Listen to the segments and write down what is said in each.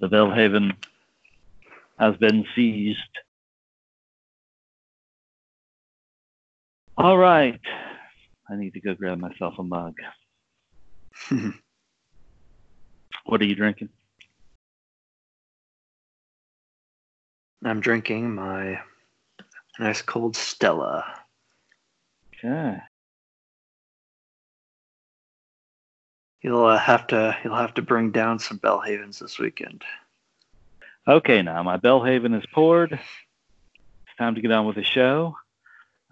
the Belhaven has been seized. All right. I need to go grab myself a mug. what are you drinking? I'm drinking my nice cold Stella. Okay. You'll uh, have to you'll have to bring down some Belhavens this weekend. Okay, now my Belhaven is poured. It's time to get on with the show.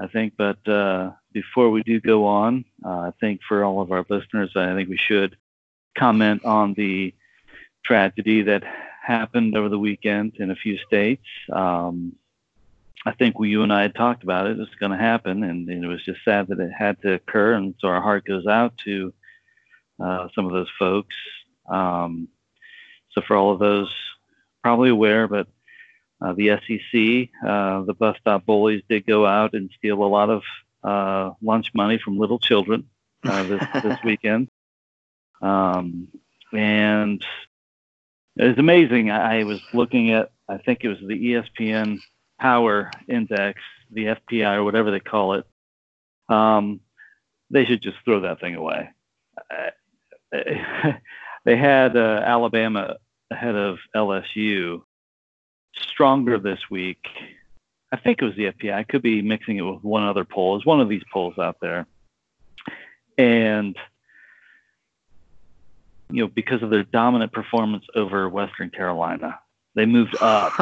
I think, but uh, before we do go on, uh, I think for all of our listeners, I think we should comment on the tragedy that happened over the weekend in a few states. Um, I think we, you and I had talked about it. It's going to happen, and, and, it was just sad that it had to occur. And so our heart goes out to uh, some of those folks. Um, so for all of those probably aware, but uh, the SEC, uh, the bus stop bullies did go out and steal a lot of uh, lunch money from little children uh, this, this weekend. Um, and it was amazing. I, I was looking at, I think it was the ESPN Power Index, the FPI or whatever they call it. Um, they should just throw that thing away. they had uh, Alabama ahead of LSU stronger this week. I think it was the FPI. I could be mixing it with one other poll. It's one of these polls out there. And, you know, because of their dominant performance over Western Carolina, they moved up.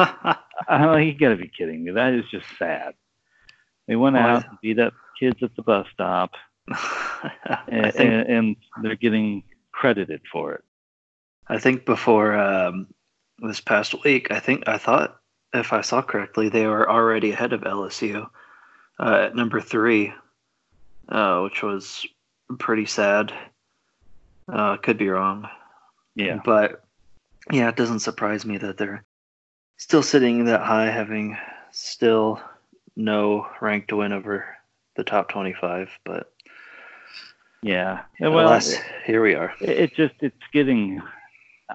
oh, you got to be kidding me. That is just sad. They went out and beat up kids at the bus stop, and, and, they're getting credited for it. I think before um, this past week, I think I thought, if I saw correctly, they were already ahead of LSU uh, at number three, uh, which was pretty sad. Uh, could be wrong. Yeah. But yeah, it doesn't surprise me that they're still sitting that high, having still no ranked win over the top 25. But yeah, well, alas, here we are. It just it's getting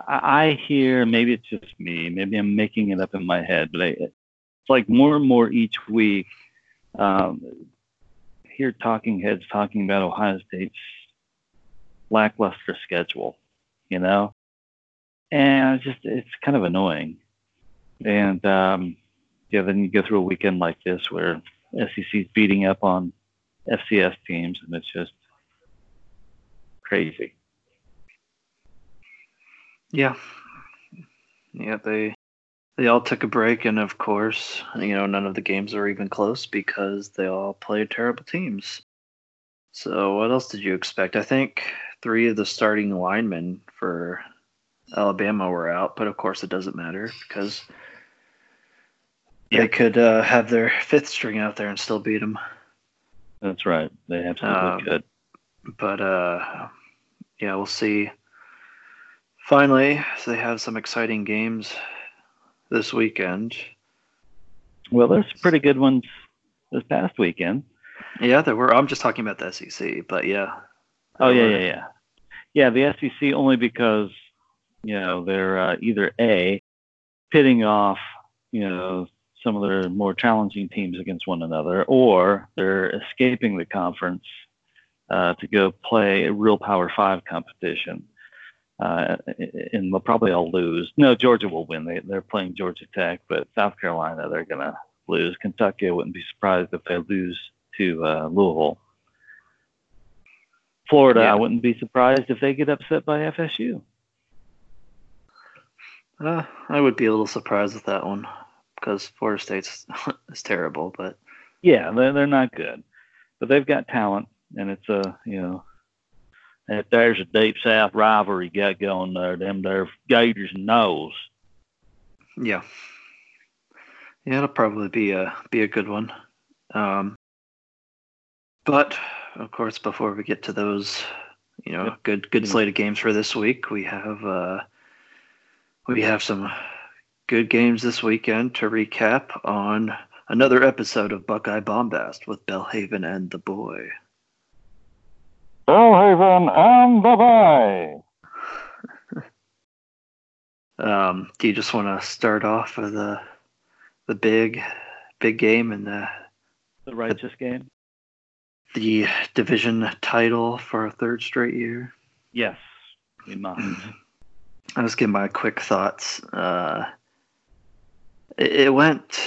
I hear maybe it's just me, maybe I'm making it up in my head, but I, it's like more and more each week. Um, hear talking heads talking about Ohio State's lackluster schedule, you know, and it's just it's kind of annoying. And um, yeah, then you go through a weekend like this where SEC's beating up on FCS teams, and it's just crazy. Yeah. Yeah, they they all took a break and of course, you know, none of the games were even close because they all played terrible teams. So what else did you expect? I think three of the starting linemen for Alabama were out, but of course it doesn't matter because yeah. they could uh, have their fifth string out there and still beat them. That's right. They absolutely um, could. But uh, yeah, we'll see Finally, so they have some exciting games this weekend. Well, there's pretty good ones this past weekend. Yeah, there were. I'm just talking about the SEC, but yeah. Oh yeah, yeah, yeah. Yeah, the SEC only because you know they're uh, either a pitting off you know some of their more challenging teams against one another, or they're escaping the conference uh, to go play a real Power Five competition uh, and they'll probably all lose. No, Georgia will win. They, they're playing Georgia Tech, but South Carolina, they're going to lose. Kentucky, I wouldn't be surprised if they lose to uh, Louisville. Florida, yeah. I wouldn't be surprised if they get upset by FSU. Uh, I would be a little surprised with that one because Florida State's is terrible, but yeah, they're they're not good, but they've got talent, and it's a you know if there's a deep south rivalry got going there, them there Gators and Noles. Yeah. Yeah, it'll probably be a be a good one. Um, but of course, before we get to those, you know, yep. good good slate of games for this week, we have uh, we have some good games this weekend to recap on another episode of Buckeye Bombast with Belhaven and the Boy. Belhaven and the Bay. Um, do you just want to start off with the the big big game and the The righteous game? the division title for a third straight year? Yes, we must. I'll just give my quick thoughts. Uh, it, it went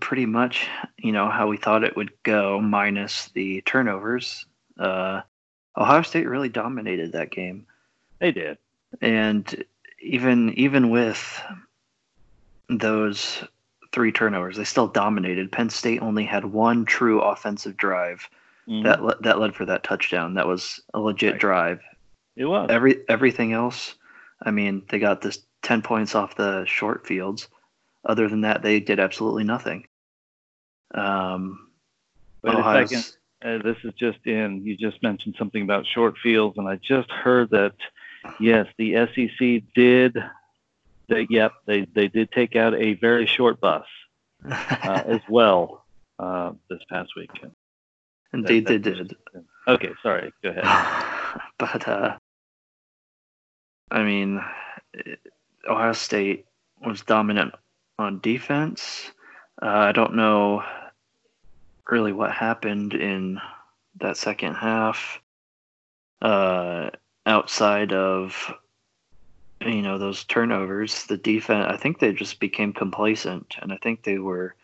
pretty much, you know, how we thought it would go, minus the turnovers. Uh, Ohio State really dominated that game, They did. and even even with those three turnovers, they still dominated. Penn State only had one true offensive drive Mhm. that le- that led for that touchdown. That was a legit Right. drive. it was. Every everything else, I mean, they got this ten points off the short fields. Other than that, they did absolutely nothing. Um, Wait Ohio's-. Uh, this is just in. You just mentioned something about short fields, and I just heard that yes, the SEC did. They, yep, they they did take out a very short bus uh, as well uh, this past weekend. Indeed, they did. Okay, sorry. Go ahead. but uh, I mean, Ohio State was dominant on defense. Uh, I don't know really what happened in that second half. Uh, outside of you know those turnovers, the defense. I think they just became complacent, and I think they were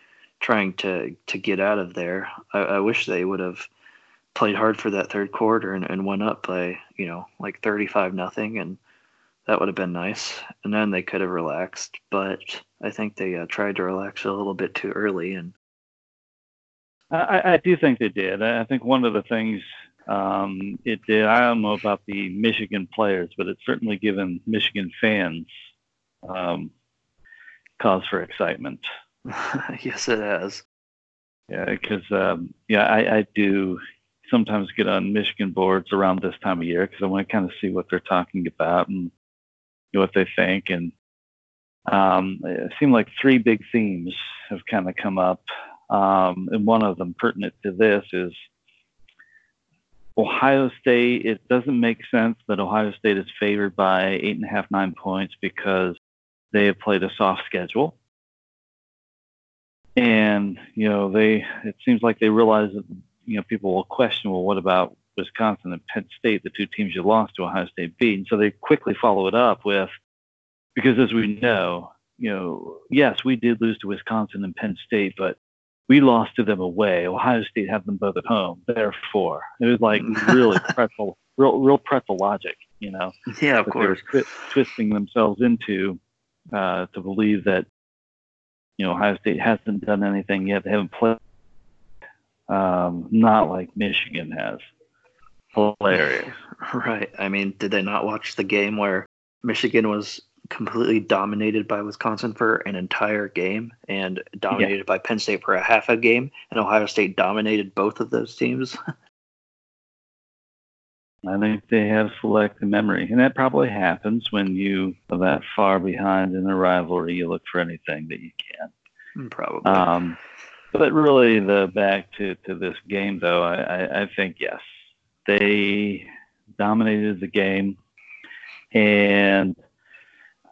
trying to to get out of there. I, I wish they would have played hard for that third quarter and, and went up by you know like 35 nothing and that would have been nice and then they could have relaxed but i think they uh, tried to relax a little bit too early and I, I- do think they did. I I think one of the things um, it did. I don't know about the Michigan players, but it's certainly given Michigan fans um, cause for excitement. yes it has Yeah, because um, yeah, I, I do sometimes get on Michigan boards around this time of year because I want to kind of see what they're talking about and what they think. And um, it seemed like three big themes have kind of come up, um, and one of them pertinent to this is Ohio State. It doesn't make sense that Ohio State is favored by eight and a half, nine points because they have played a soft schedule and you know they it seems like they realize that you know people will question well what about wisconsin and penn state the two teams you lost to ohio state beat and so they quickly follow it up with because as we know you know yes we did lose to wisconsin and penn state but we lost to them away ohio state had them both at home therefore it was like really pretzel real real pretzel logic you know yeah of that they were course twi- twisting themselves into uh, to believe that you know Ohio State hasn't done anything yet. They haven't played, um, not like Michigan has. Hilarious. right i mean did they not watch the game where michigan was completely dominated by wisconsin for an entire game and dominated by penn state for a half a game and ohio state dominated both of those teams I think they have selective memory, and that probably happens when you are that far behind in a rivalry. You look for anything that you can. probably Um, but really, the back to, to this game, though, I, I, I think yes, they dominated the game, and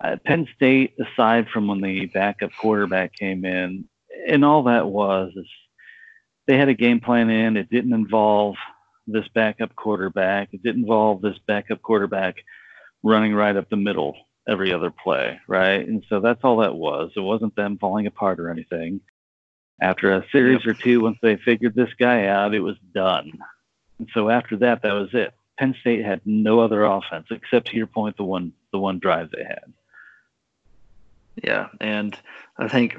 uh, Penn State, aside from when the backup quarterback came in, and all that was is they had a game plan in. It didn't involve this backup quarterback. It didn't involve this backup quarterback running right up the middle every other play, right? And so that's all that was. It wasn't them falling apart or anything. After a series or two, once they figured this guy out, it was done. And so after that, that was it. Penn State had no other offense except to your point, the one the one drive they had. Yeah, and I think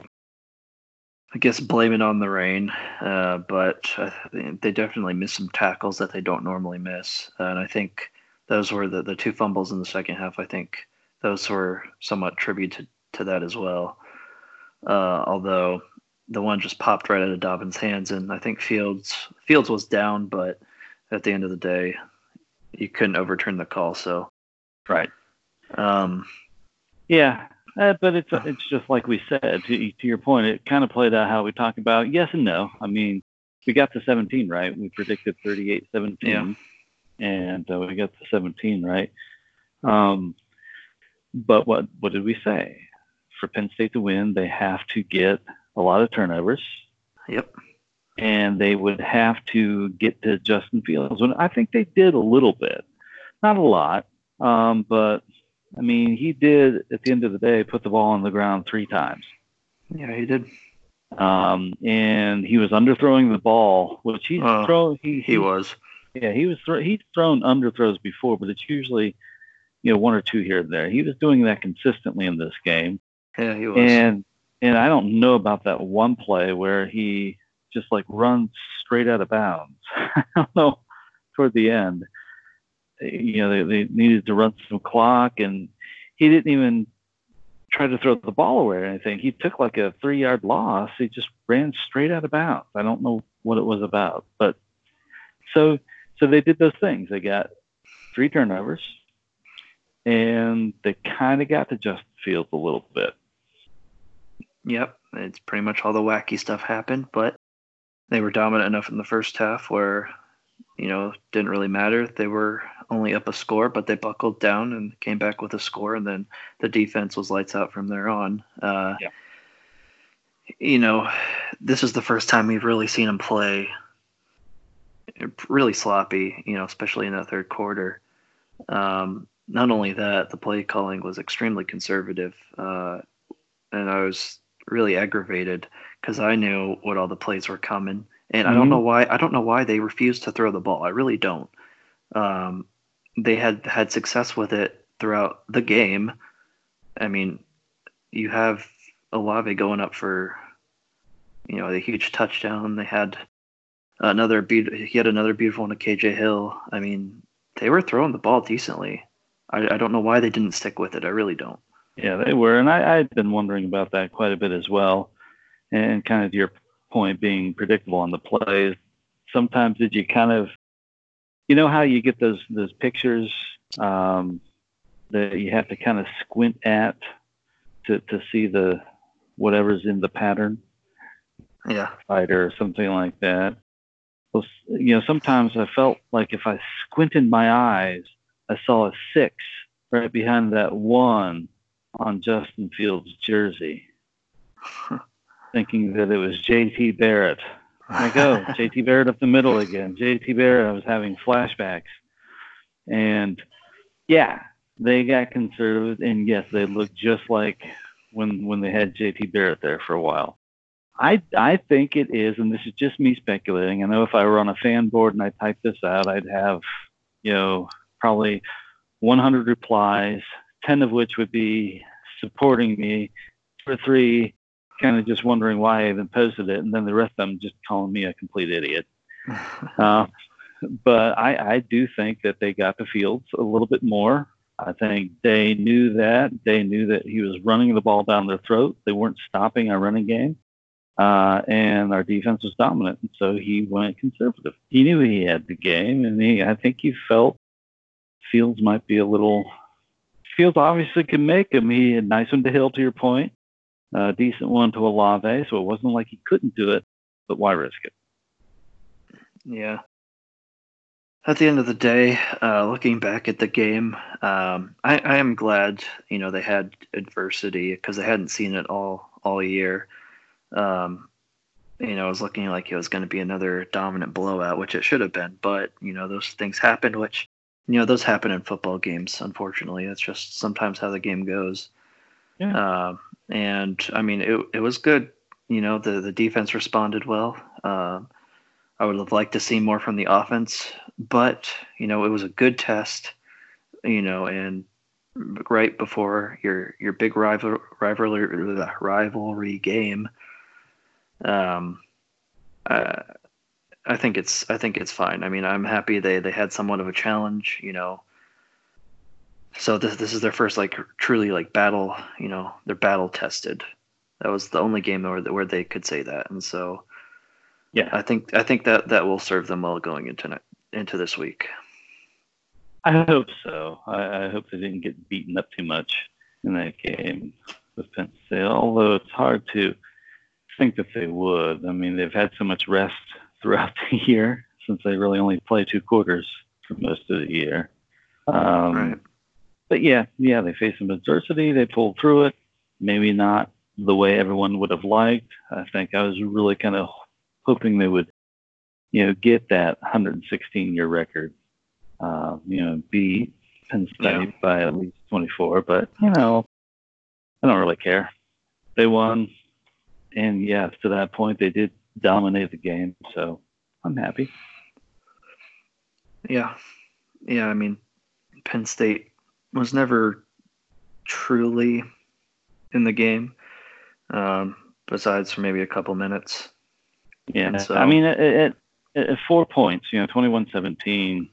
I guess blame it on the rain, uh, but I think they definitely missed some tackles that they don't normally miss, and I think those were the, the two fumbles in the second half. I think those were somewhat tribute to, to that as well. Uh, although the one just popped right out of Dobbins' hands, and I think Fields Fields was down, but at the end of the day, you couldn't overturn the call. So, Right. um, Yeah, uh, but it's it's just like we said. To, to your point, it kind of played out how we talked about. Yes and no. I mean, we got to 17 right. We predicted 38-17, Yeah. and uh, we got to 17 right. Um, but what what did we say? For Penn State to win, they have to get a lot of turnovers. Yep. And they would have to get to Justin Fields. And I think they did a little bit, not a lot, um, but I mean, he did at the end of the day put the ball on the ground three times. Yeah, he did. Um, and he was underthrowing the ball, which he's uh, throw. He, he, he was. Yeah, he was. Th- he's thrown underthrows before, but it's usually, you know, one or two here and there. He was doing that consistently in this game. Yeah, he was. And and I don't know about that one play where he just like runs straight out of bounds. I don't know toward the end. You know, they, they needed to run some clock, and he didn't even try to throw the ball away or anything. He took like a three yard loss. He just ran straight out of bounds. I don't know what it was about, but so so they did those things. They got three turnovers, and they kind of got to Justin Fields a little bit. Yep, it's pretty much all the wacky stuff happened, but they were dominant enough in the first half where, you know, didn't really matter. They were only up a score, but they buckled down and came back with a score, and then the defense was lights out from there on. Uh, yeah. You know, this is the first time we've really seen them play really sloppy, you know, especially in that third quarter. Um, not only that, the play calling was extremely conservative, uh, and I was really aggravated because I knew what all the plays were coming, and mm-hmm. I don't mm-hmm. know why. I don't know why they refused to throw the ball. I really don't. Um, they had had success with it throughout the game. I mean, you have Olave going up for, you know, a huge touchdown. They had another be- he had another beautiful one to KJ Hill. I mean, they were throwing the ball decently. I, I don't know why they didn't stick with it. I really don't. Yeah, they were, and I, I'd been wondering about that quite a bit as well. And kind of your point being predictable on the plays. Sometimes did you kind of, you know how you get those those pictures um, that you have to kind of squint at to to see the whatever's in the pattern. Yeah. Fighter or something like that Well, you know, sometimes I felt like if I squinted my eyes, I saw a six right behind that one on Justin Fields' jersey, thinking that it was J.T. Barrett. I go, J.T. Barrett up the middle again. J.T. Barrett, I was having flashbacks. And yeah, they got conservative, and yes, they looked just like when when they had J.T. Barrett there for a while. I I think it is, and this is just me speculating. I know if I were on a fan board and I typed this out, I'd have, you know, probably 100 replies, 10 of which would be supporting me, two or three kind of just wondering why I even posted it, and then the rest of them just calling me a complete idiot. uh, but I, I do think that they got the fields a little bit more. I think they knew that. They knew that he was running the ball down their throat. They weren't stopping our running game uh, and our defense was dominant. And so he went conservative. He knew he had the game, and he, I think he felt Fields might be a little. Fields obviously can make him. He had nice one to Hill, to your point, a decent one to Olave, so it wasn't like he couldn't do it, but why risk it? Yeah. At the end of the day, uh, looking back at the game, um, I, I am glad you know they had adversity because they hadn't seen it all all year. Um, you know, it was looking like it was going to be another dominant blowout, which it should have been. But you know, those things happen, which you know, those happen in football games. Unfortunately, that's just sometimes how the game goes. Yeah. Uh, and I mean, it it was good. You know, the the defense responded well. Uh, I would have liked to see more from the offense, but you know, it was a good test. You know, and right before your your big rival rivalry rivalry game um, uh, I think it's I think it's fine. I mean, I'm happy they they had somewhat of a challenge, you know. So this this is their first like truly like battle, you know, they're battle tested. That was the only game where where they could say that, and so yeah, I think I think that that will serve them well going into into this week. I hope so. I, I hope they didn't get beaten up too much in that game with Penn State. Although it's hard to think that they would. I mean, they've had so much rest throughout the year since they really only play two quarters for most of the year. Um, right. But yeah, yeah, they faced some adversity. They pulled through it. Maybe not the way everyone would have liked. I think I was really kind of hoping they would, you know, get that 116 year record, uh, you know, beat Penn State yeah. by at least 24. But you know, I don't really care. They won, and yes, to that point, they did dominate the game. So I'm happy. Yeah, yeah. I mean, Penn State was never truly in the game, um, besides for maybe a couple minutes. Yeah, so, I mean, at, at, at, four points, you know, 21-17,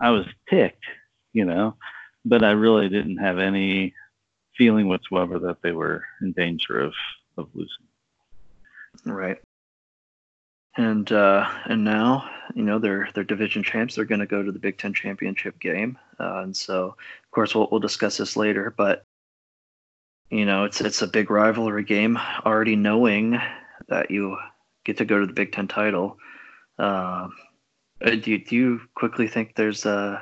I was ticked, you know, but I really didn't have any feeling whatsoever that they were in danger of, of losing. Right. And uh, and now, you know, they're they're division champs. They're going to go to the Big Ten championship game, uh, and so of course we'll we'll discuss this later. But you know, it's it's a big rivalry game. Already knowing that you get to go to the Big Ten title, uh, do you, do you quickly think there's uh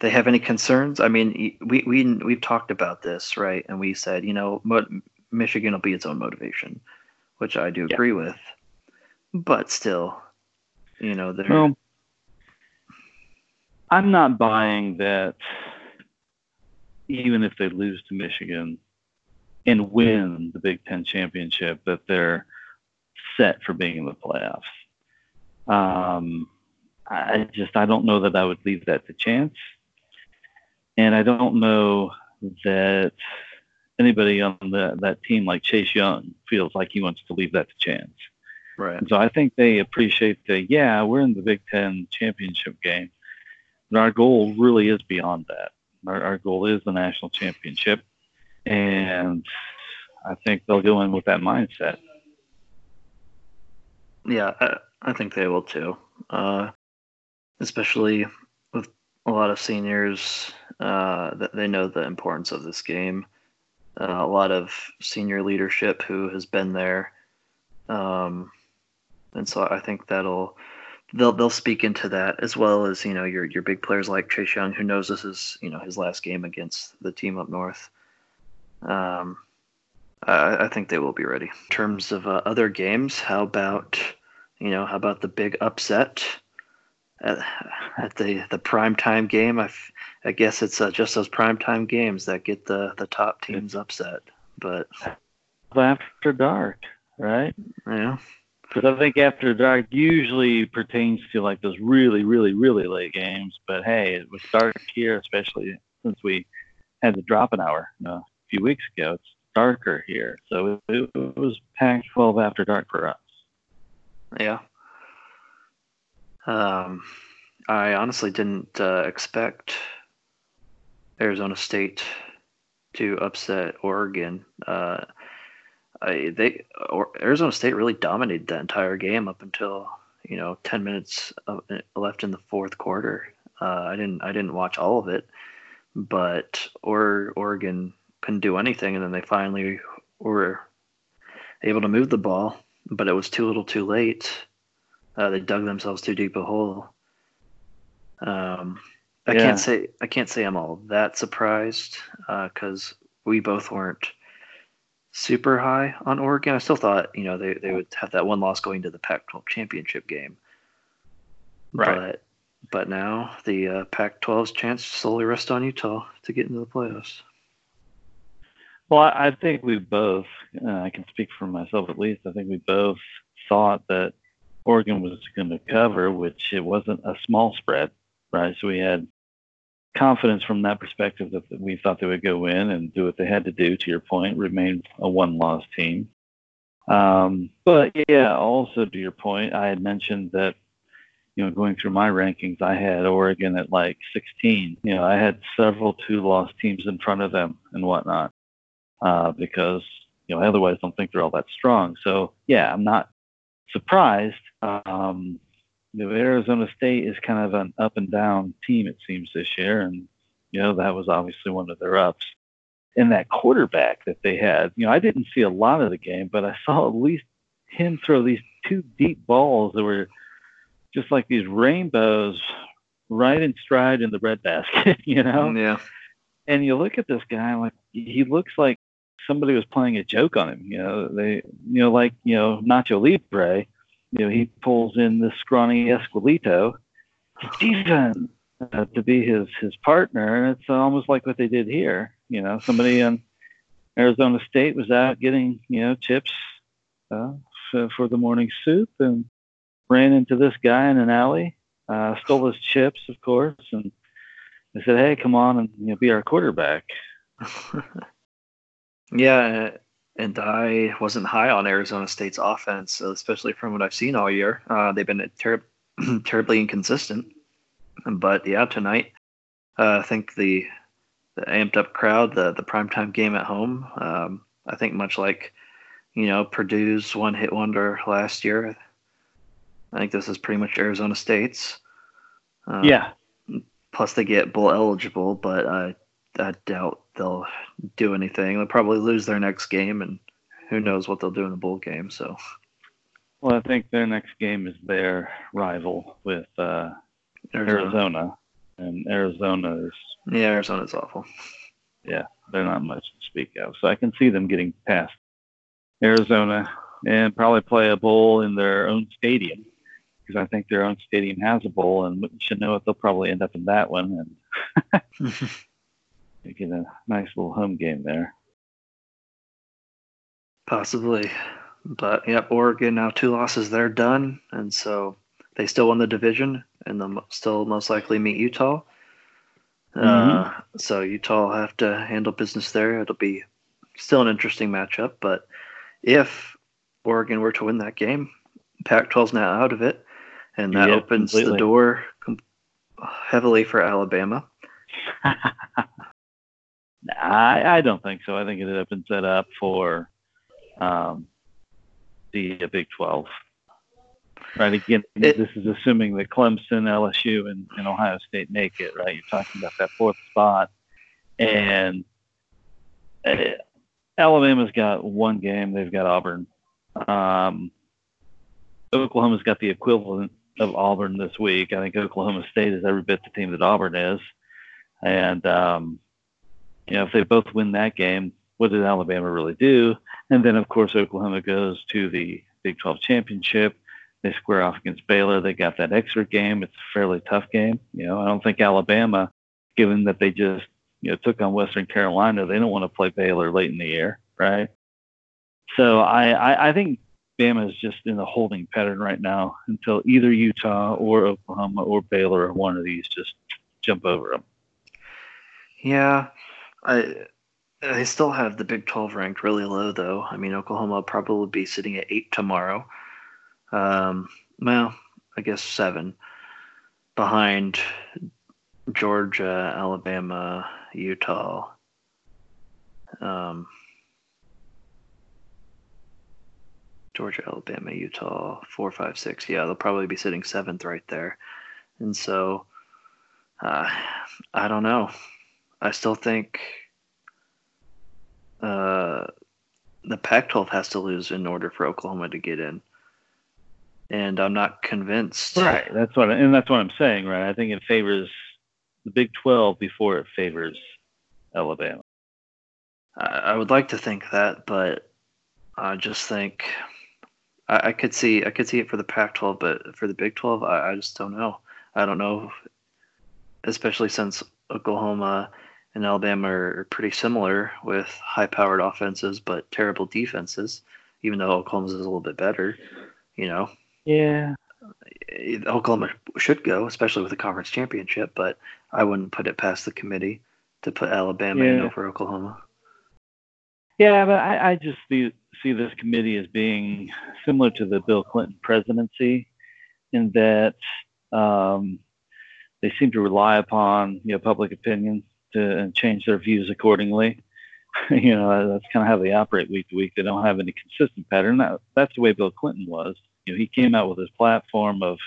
they have any concerns? I mean, we we we've talked about this, right? And we said, you know, Michigan will be its own motivation, which I do agree yeah. with but still, you know, they're. Well, I'm not buying that. Even if they lose to Michigan and win the Big Ten championship, that they're set for being in the playoffs. Um, I just I don't know that I would leave that to chance, and I don't know that anybody on the, that team like Chase Young feels like he wants to leave that to chance. Right. And so I think they appreciate that, yeah, we're in the Big Ten championship game. But our goal really is beyond that. Our, our goal is the national championship. And I think they'll go in with that mindset. Yeah, I, I think they will too. Uh, especially with a lot of seniors uh, that they know the importance of this game. Uh, a lot of senior leadership who has been there. Um, and so I think that'll they'll they'll speak into that as well as you know your your big players like Chase Young, who knows this is you know his last game against the team up north. Um, I, I think they will be ready. In terms of uh, other games, how about you know how about the big upset at, at the the prime time game? I, I guess it's uh, just those prime time games that get the the top teams upset. But after dark, right? Yeah. Because I think after dark usually pertains to like those really, really, really late games. But hey, it was dark here, especially since we had to drop an hour know, a few weeks ago. It's darker here, so it, it was Pac-12 after dark for us. Yeah. Um, I honestly didn't uh, expect Arizona State to upset Oregon. Uh, I, they or Arizona State really dominated that entire game up until you know 10 minutes of, left in the fourth quarter. Uh, I didn't I didn't watch all of it, but or Oregon couldn't do anything, and then they finally were able to move the ball, but it was too little, too late. Uh, they dug themselves too deep a hole. Um, I yeah. can't say I can't say I'm all that surprised because uh, we both weren't super high on Oregon. I still thought, you know, they, they would have that one loss going to the Pac-12 championship game. Right. But but now the uh, Pac-12's chance slowly rests on Utah to get into the playoffs. Well, I, I think we both, uh, I can speak for myself at least, I think we both thought that Oregon was going to cover, which it wasn't a small spread, right? So we had confidence from that perspective that we thought they would go in and do what they had to do. To your point, remain a one-loss team. Um, but yeah, also to your point, I had mentioned that you know going through my rankings, I had Oregon at like 16. You know, I had several two-loss teams in front of them and whatnot uh, because you know I otherwise don't think they're all that strong. So yeah, I'm not surprised. Um, you know, Arizona State is kind of an up and down team, it seems, this year. And, you know, that was obviously one of their ups. And that quarterback that they had, you know, I didn't see a lot of the game, but I saw at least him throw these two deep balls that were just like these rainbows right in stride in the red basket, you know? Yeah. and you look at this guy like he looks like somebody was playing a joke on him. You know, they, you know, like you know Nacho Libre. You know, he pulls in this scrawny Esqueleto, Stephen, uh, to be his his partner, and it's almost like what they did here. You know, somebody in Arizona State was out getting you know chips uh, for, for the morning soup and ran into this guy in an alley, uh, stole his chips, of course, and they said, "Hey, come on and you know, be our quarterback." yeah, and I wasn't high on Arizona State's offense, especially from what I've seen all year. Uh, they've been ter- terribly inconsistent. But yeah, tonight uh, I think the the amped up crowd, the the primetime game at home. Um, I think much like you know Purdue's one hit wonder last year. I think this is pretty much Arizona State's. Uh, yeah, Plus, they get bowl eligible, but I, I doubt they'll do anything. They'll probably lose their next game, and who knows what they'll do in the bowl game. So, well, I think their next game is their rival with uh, Arizona. Arizona, and Arizona is yeah, Arizona's awful. Yeah, they're not much to speak of. So I can see them getting past Arizona and probably play a bowl in their own stadium because I think their own stadium has a bowl, and you should know it. They'll probably end up in that one, and get a nice little home game there. Possibly, but yep, Oregon now two losses. They're done, and so they still won the division, and they'll still most likely meet Utah. Uh, mm-hmm. Uh, so Utah will have to handle business there. It'll be still an interesting matchup, but if Oregon were to win that game, Pac-12's now out of it and that yep, opens completely. the door heavily for Alabama. I, I don't think so. I think it had been set up for um, the Big 12. Right. Again, it, this is assuming that Clemson, LSU, and, and Ohio State make it. Right. You're talking about that fourth spot, and uh, Alabama's got one game. They've got Auburn. Um, Oklahoma's got the equivalent of Auburn this week. I think Oklahoma State is every bit the team that Auburn is, and um, you know if they both win that game, what did Alabama really do? And then of course Oklahoma goes to the Big 12 championship. They square off against Baylor. They got that extra game. It's a fairly tough game. You know, I don't think Alabama, given that they just you know took on Western Carolina, they don't want to play Baylor late in the year, right? So I, I, I think Bama is just in a holding pattern right now until either Utah or Oklahoma or Baylor or one of these just jump over them. Yeah, I I still have the Big 12 ranked really low though. I mean, Oklahoma will probably be sitting at eight tomorrow. Um, well, I guess seven behind Georgia, Alabama, Utah. Um, Georgia, Alabama, Utah, four, five, six. Yeah, they'll probably be sitting seventh right there. And so, uh, I don't know. I still think uh, the Pac-12 has to lose in order for Oklahoma to get in, and I'm not convinced. Right. That's what, and that's what I'm saying. Right. I think it favors the Big 12 before it favors Alabama. I, I would like to think that, but I just think I, I, could see I could see it for the Pac-12, but for the Big 12, I, I just don't know. I don't know, especially since Oklahoma and Alabama are pretty similar with high-powered offenses but terrible defenses. Even though Oklahoma's is a little bit better, you know. Yeah. Oklahoma should go, especially with the conference championship, but I wouldn't put it past the committee to put Alabama yeah. in over Oklahoma. Yeah, but I, I just see, see this committee as being similar to the Bill Clinton presidency in that um, they seem to rely upon you know public opinion to change their views accordingly. you know that's kind of how they operate week to week. They don't have any consistent pattern. That, that's the way Bill Clinton was. You know, he came out with his platform of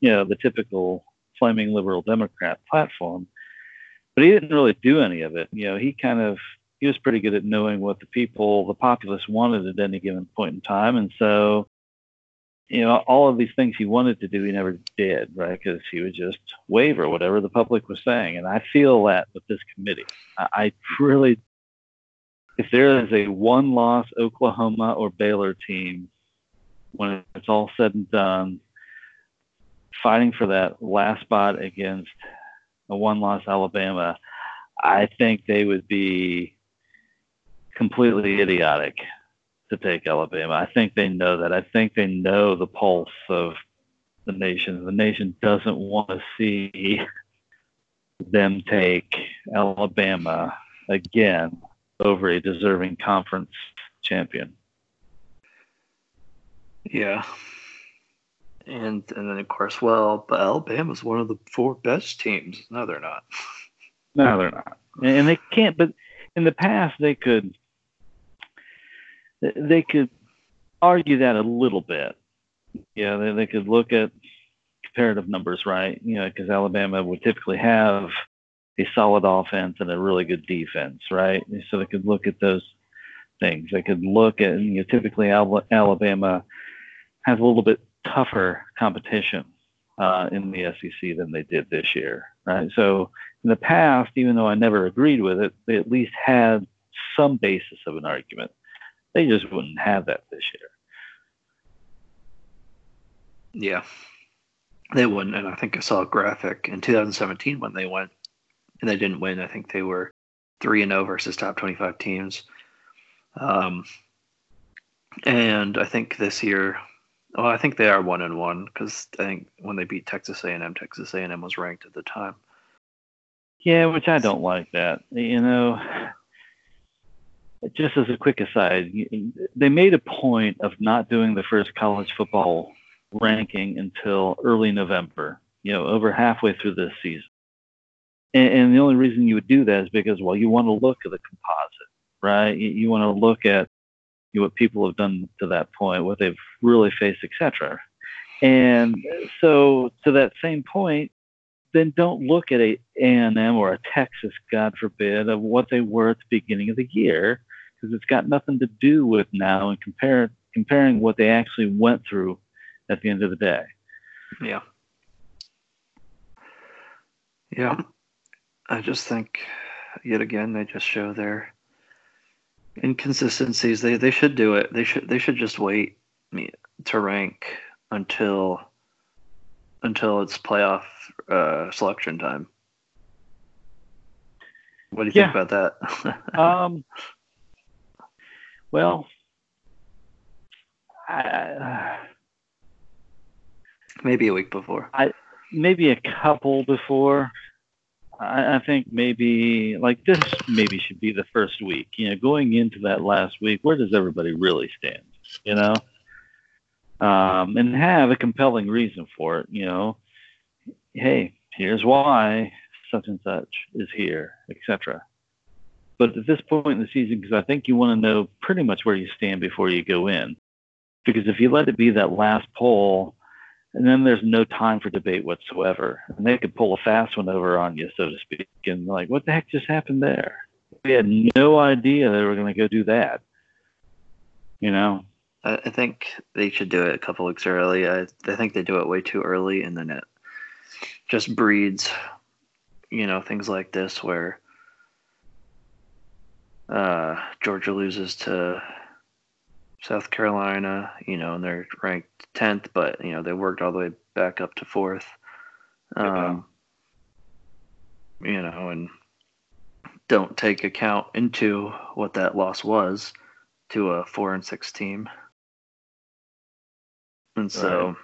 you know the typical flaming liberal Democrat platform, but he didn't really do any of it. You know, he kind of he was pretty good at knowing what the people, the populace wanted at any given point in time. And so you know, all of these things he wanted to do, he never did, right? Because he would just waver whatever the public was saying. And I feel that with this committee. I, I really, if there is a one loss Oklahoma or Baylor team, when it's all said and done, fighting for that last spot against a one loss Alabama, I think they would be completely idiotic to take Alabama. I think they know that. I think they know the pulse of the nation. The nation doesn't want to see them take Alabama again over a deserving conference champion. Yeah. And and then of course, well, but Alabama's one of the four best teams. No, they're not. No, they're not. And they can't but in the past they could they could argue that a little bit. Yeah, they, they could look at comparative numbers, right? You know, because Alabama would typically have a solid offense and a really good defense, right? So they could look at those things. They could look at, and you know, typically Alabama has a little bit tougher competition uh, in the SEC than they did this year, right? So in the past, even though I never agreed with it, they at least had some basis of an argument. They just wouldn't have that this year. Yeah, they wouldn't. And I think I saw a graphic in 2017 when they went and they didn't win. I think they were three and zero oh versus top 25 teams. Um, and I think this year, well, I think they are one and one because I think when they beat Texas A&M, Texas A&M was ranked at the time. Yeah, which I don't like that. You know, just as a quick aside, they made a point of not doing the first college football ranking until early November, you know, over halfway through this season. And, and the only reason you would do that is because, well, you want to look at the composite, right? You, you want to look at you know, what people have done to that point, what they've really faced, etc. And so, to that same point, then don't look at a A&M or a Texas, God forbid, of what they were at the beginning of the year because it's got nothing to do with now and compare comparing what they actually went through at the end of the day. Yeah. Yeah. I just think yet again they just show their inconsistencies. They they should do it. They should they should just wait to rank until until it's playoff uh, selection time. What do you yeah. think about that? um, well, I, maybe a week before. I maybe a couple before. I, I think maybe like this maybe should be the first week. You know, going into that last week, where does everybody really stand? You know, um, and have a compelling reason for it. You know, hey, here's why such and such is here, etc. But at this point in the season, because I think you want to know pretty much where you stand before you go in. Because if you let it be that last poll, and then there's no time for debate whatsoever, and they could pull a fast one over on you, so to speak, and like, what the heck just happened there? We had no idea they were going to go do that. You know. I think they should do it a couple weeks early. I, I think they do it way too early, and then it just breeds, you know, things like this where uh, Georgia loses to South Carolina, you know, and they're ranked 10th, but, you know, they worked all the way back up to fourth. Um, yeah. You know, and don't take account into what that loss was to a four and six team. And so right.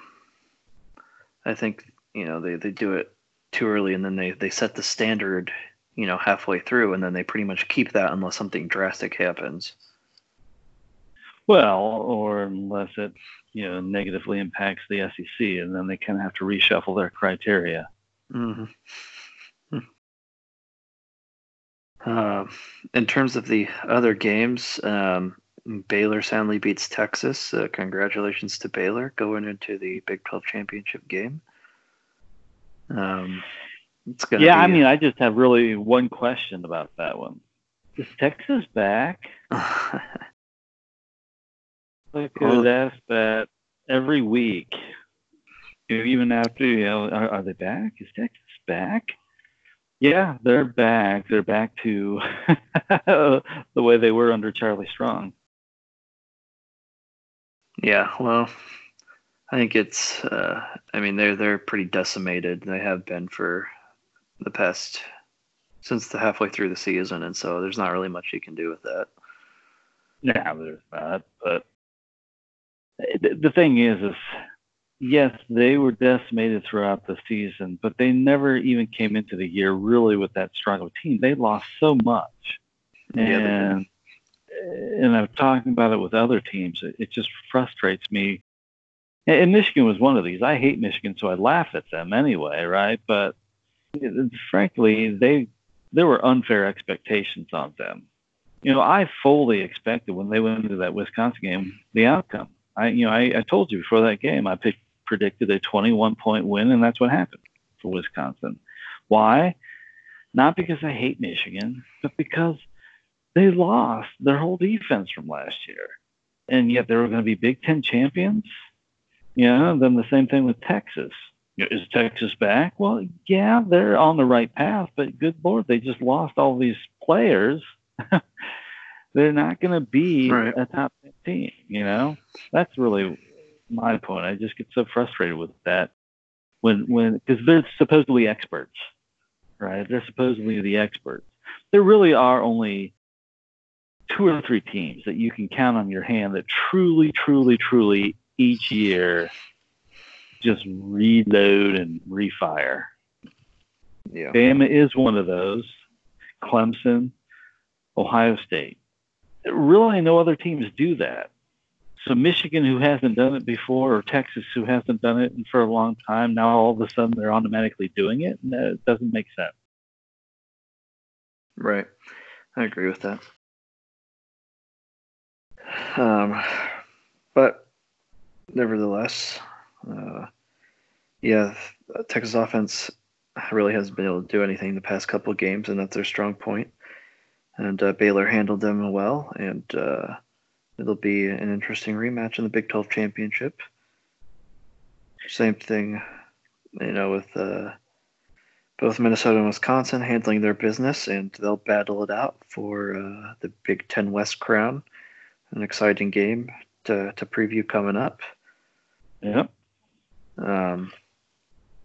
I think, you know, they, they do it too early and then they, they set the standard you know, halfway through, and then they pretty much keep that unless something drastic happens. Well, or unless it, you know, negatively impacts the SEC, and then they kind of have to reshuffle their criteria. Mm-hmm. Uh, in terms of the other games, um, Baylor soundly beats Texas. Uh, congratulations to Baylor going into the Big 12 championship game. Um, it's gonna yeah, I mean, I just have really one question about that one. Is Texas back? I could well, ask that every week. Even after you know, are, are they back? Is Texas back? Yeah, they're back. They're back to the way they were under Charlie Strong. Yeah, well, I think it's. Uh, I mean, they're they're pretty decimated. They have been for the past since the halfway through the season, and so there's not really much you can do with that. Yeah, there's not. But the thing is, is yes, they were decimated throughout the season, but they never even came into the year really with that strong of a team. They lost so much, and and I'm talking about it with other teams. It, it just frustrates me. And Michigan was one of these. I hate Michigan, so I laugh at them anyway, right? But frankly, they there were unfair expectations on them. You know, I fully expected when they went into that Wisconsin game the outcome. I, you know, I, I told you before that game, I picked, predicted a 21 point win, and that's what happened for Wisconsin. Why? Not because I hate Michigan, but because they lost their whole defense from last year, and yet they were going to be Big Ten champions. You know, then the same thing with Texas. Is Texas back? Well, yeah, they're on the right path, but good lord, they just lost all these players. they're not going to be right. a top team. You know, that's really my point. I just get so frustrated with that when when because they're supposedly experts, right? They're supposedly the experts. There really are only two or three teams that you can count on your hand that truly, truly, truly each year just reload and refire. Yeah. Bama is one of those. Clemson, Ohio State. Really, no other teams do that. So Michigan, who hasn't done it before, or Texas, who hasn't done it for a long time, now all of a sudden they're automatically doing it. And it doesn't make sense. Right. I agree with that. Um, but nevertheless, uh, yeah, Texas offense really hasn't been able to do anything the past couple games, and that's their strong point. And uh, Baylor handled them well, and uh, it'll be an interesting rematch in the Big 12 championship. Same thing, you know, with uh, both Minnesota and Wisconsin handling their business, and they'll battle it out for uh, the Big Ten West crown. An exciting game to, to preview coming up. Yep. Um,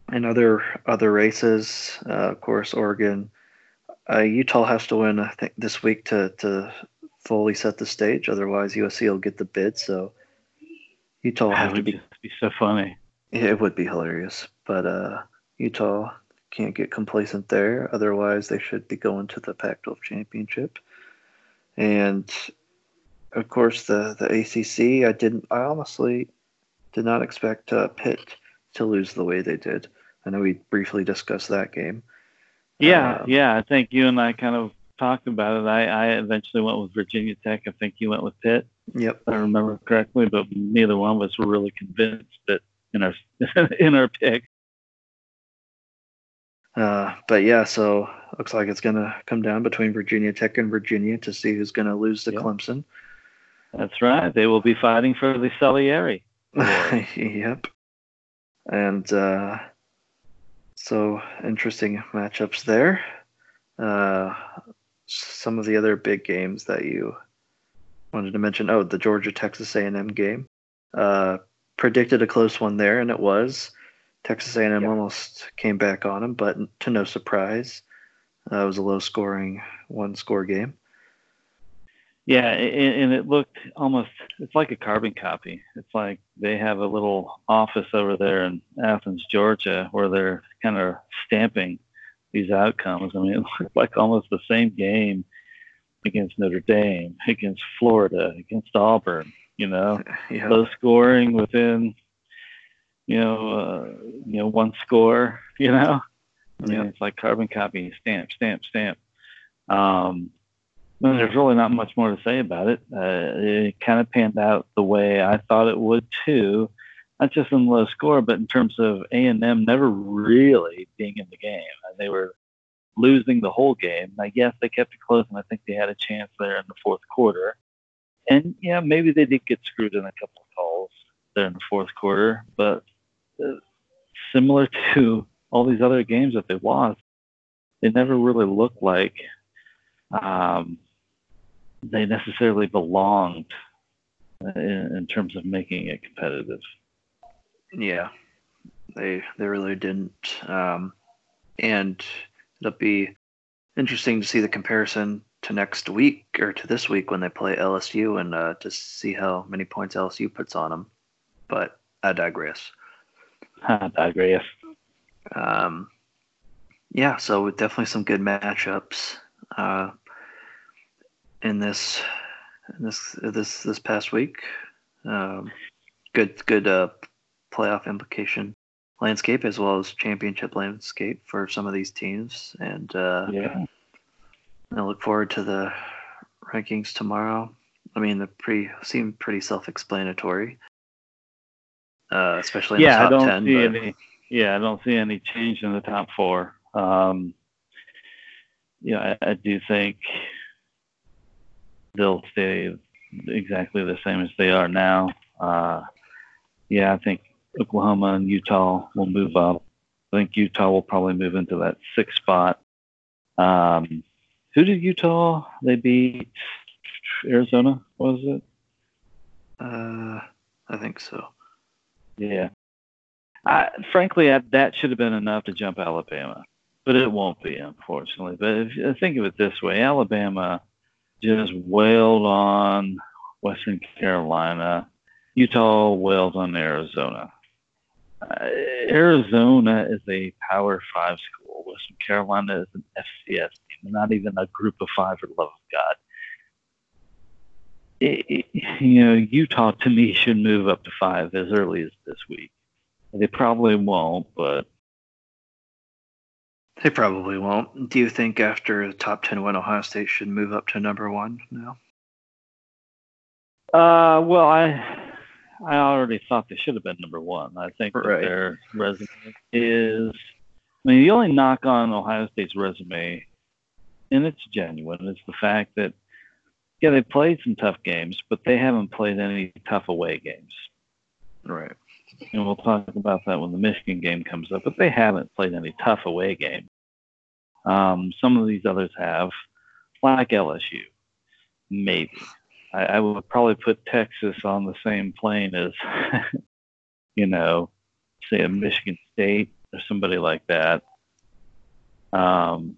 and other other races, uh, of course, Oregon, uh, Utah has to win, I think, this week to to fully set the stage. Otherwise, USC will get the bid. So Utah will have to be be so funny. it would be hilarious, but uh, Utah can't get complacent there. Otherwise, they should be going to the Pac-12 championship. And of course, the the ACC. I didn't. I honestly did not expect uh, Pitt to lose the way they did. I know we briefly discussed that game. Yeah, uh, yeah. I think you and I kind of talked about it. I, I eventually went with Virginia Tech. I think you went with Pitt. Yep. I remember correctly, but neither one of us were really convinced that in our in our pick. Uh, but yeah, so looks like it's gonna come down between Virginia Tech and Virginia to see who's gonna lose to yep. Clemson. That's right. They will be fighting for the Salieri. yep. And uh, so interesting matchups there. Uh, some of the other big games that you wanted to mention. Oh, the Georgia Texas A&M game. Uh, predicted a close one there, and it was. Texas A&M yep. almost came back on them, but to no surprise, uh, it was a low-scoring one-score game. Yeah, and it looked almost it's like a carbon copy. It's like they have a little office over there in Athens, Georgia, where they're kind of stamping these outcomes. I mean, it looked like almost the same game against Notre Dame, against Florida, against Auburn. You know, yeah. low scoring within, you know, uh, you know, one score. You know, I mean, yeah. it's like carbon copy, stamp, stamp, stamp. Um, there's really not much more to say about it. Uh, it kind of panned out the way I thought it would too, not just in low score, but in terms of A and M never really being in the game. They were losing the whole game. I guess they kept it close, and I think they had a chance there in the fourth quarter. And yeah, maybe they did get screwed in a couple of calls there in the fourth quarter. But uh, similar to all these other games that they lost, they never really looked like um, they necessarily belonged in, in terms of making it competitive. Yeah, they they really didn't. Um, and it'll be interesting to see the comparison to next week or to this week when they play LSU and uh, to see how many points LSU puts on them. But I digress. I digress. Um, yeah, so definitely some good matchups uh, in this in this this this past week. Um, good good uh, playoff implication landscape as well as championship landscape for some of these teams, and uh, yeah, I look forward to the rankings tomorrow. I mean, the pre seem pretty self-explanatory, uh, especially in yeah, the top I don't ten. see but- any. Yeah, I don't see any change in the top four. Um, yeah, I, I do think they'll stay exactly the same as they are now. Uh, yeah, I think Oklahoma and Utah will move up. I think Utah will probably move into that sixth spot. Um, who did Utah? They beat Arizona. Was it? Uh, I think so. Yeah. I, frankly, I, that should have been enough to jump Alabama, but it won't be, unfortunately. But if, think of it this way, Alabama just wailed on Western Carolina. Utah wailed on Arizona. Uh, Arizona is a Power Five school. Western Carolina is an FCS team, not even a Group of Five for the love of God. It, it, you know, Utah to me should move up to five as early as this week. They probably won't, but They probably won't. Do you think after the top ten win, Ohio State should move up to number one now? uh, well, I I already thought they should have been number one. I think that Right. their resume is. I mean, the only knock on Ohio State's resume, and it's genuine, is the fact that yeah, they played some tough games, but they haven't played any tough away games. Right. And we'll talk about that when the Michigan game comes up. But they haven't played any tough away games. Um, some of these others have, like LSU, maybe. I, I would probably put Texas on the same plane as, you know, say a Michigan State or somebody like that. Um,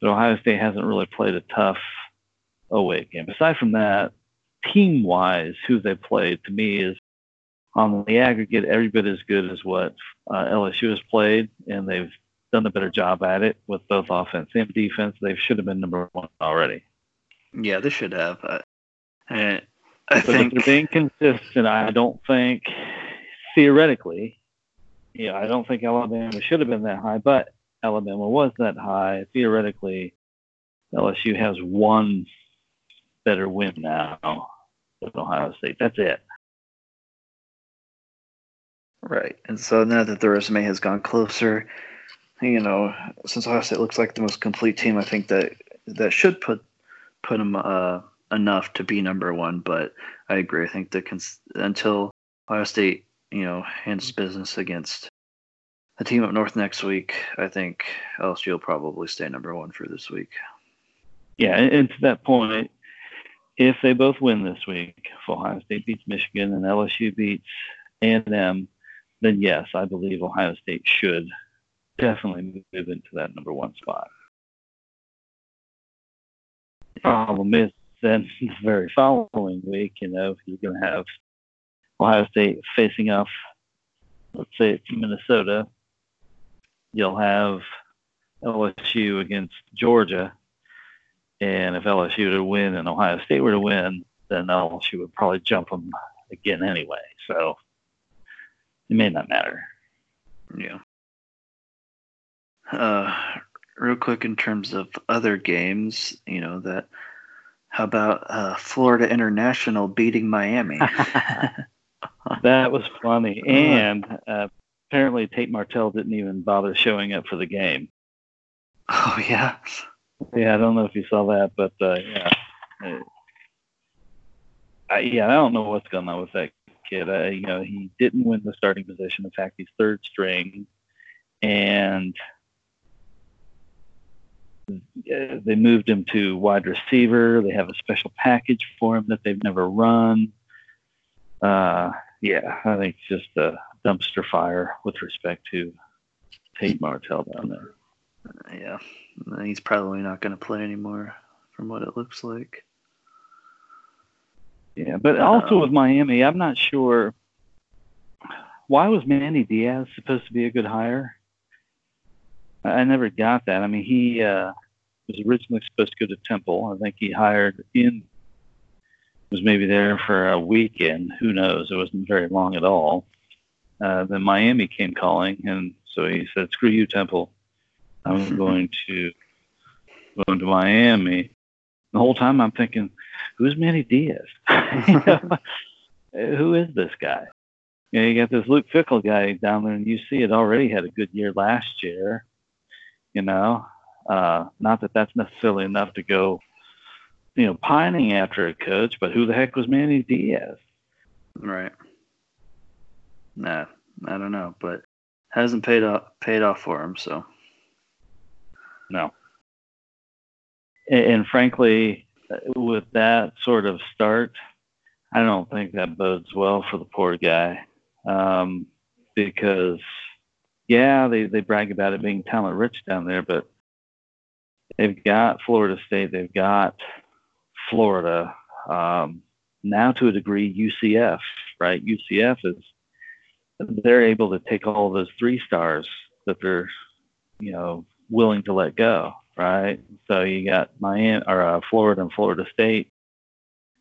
but Ohio State hasn't really played a tough away game. Aside from that, team wise, who they played to me is on the aggregate every bit as good as what uh, LSU has played, and they've done a better job at it with both offense and defense. They should have been number one already. Yeah, they should have. Uh, I But think they're being consistent, I don't think theoretically, yeah, I don't think Alabama should have been that high, but Alabama was that high. Theoretically, LSU has one better win now than Ohio State. That's it. Right. And so now that the resume has gone closer, you know, since Ohio State looks like the most complete team, I think that that should put put them uh, enough to be number one. But I agree. I think that cons- until Ohio State, you know, handles business against the team up north next week, I think LSU will probably stay number one for this week. Yeah, and, and to that point, if they both win this week, if Ohio State beats Michigan and LSU beats A&M, then yes, I believe Ohio State should definitely move into that number one spot. The problem is then the very following week, you know, you're going to have Ohio State facing off, let's say it's Minnesota. You'll have LSU against Georgia. And if LSU were to win and Ohio State were to win, then LSU would probably jump them again anyway. So it may not matter. Yeah. Uh, real quick, in terms of other games, you know that. How about uh, Florida International beating Miami? That was funny. And uh, apparently Tate Martell didn't even bother showing up for the game. oh yeah. Yeah, I don't know if you saw that, but uh, yeah. Uh, I, yeah, I don't know what's going on with that kid. Uh, you know, he didn't win the starting position. In fact, he's third string, and they moved him to wide receiver. They have a special package for him that they've never run. Uh, yeah, I think it's just a dumpster fire with respect to Tate Martell down there. Yeah, he's probably not going to play anymore, from what it looks like. Yeah, but also with Miami, I'm not sure why was Manny Diaz supposed to be a good hire. I never got that. I mean, he uh, was originally supposed to go to Temple. I think he hired in was maybe there for a weekend. Who knows? It wasn't very long at all. Uh, then Miami came calling, and so he said, "Screw you, Temple. I'm going to going to Miami." The whole time I'm thinking, "Who's Manny Diaz? Who is this guy?" You, know, you got this Luke Fickell guy down there, and you see it already had a good year last year. You know, uh, not that that's necessarily enough to go, you know, pining after a coach, but who the heck was Manny Diaz? Right. Nah, I don't know, but hasn't paid off paid off for him, so no. And, and frankly, with that sort of start, I don't think that bodes well for the poor guy, um, because yeah, they they brag about it being talent rich down there, but they've got Florida State, they've got Florida, um, now to a degree UCF, right? UCF is they're able to take all those three stars that they're, you know, willing to let go, right? So you got Miami or uh, Florida and Florida State,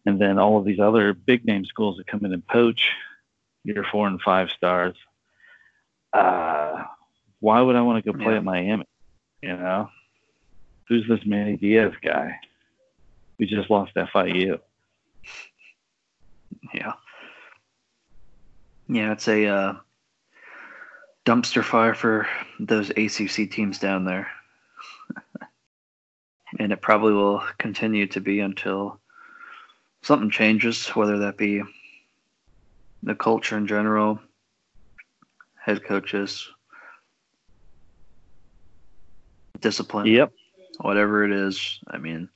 and then all of these other big name schools that come in and poach your four and five stars. Uh, why would I want to go play yeah. at Miami? You know, who's this Manny Diaz guy? We just lost FIU. Yeah. Yeah, it's a uh, dumpster fire for those ACC teams down there. And it probably will continue to be until something changes, whether that be the culture in general, head coaches, discipline. Yep. Whatever it is. I mean,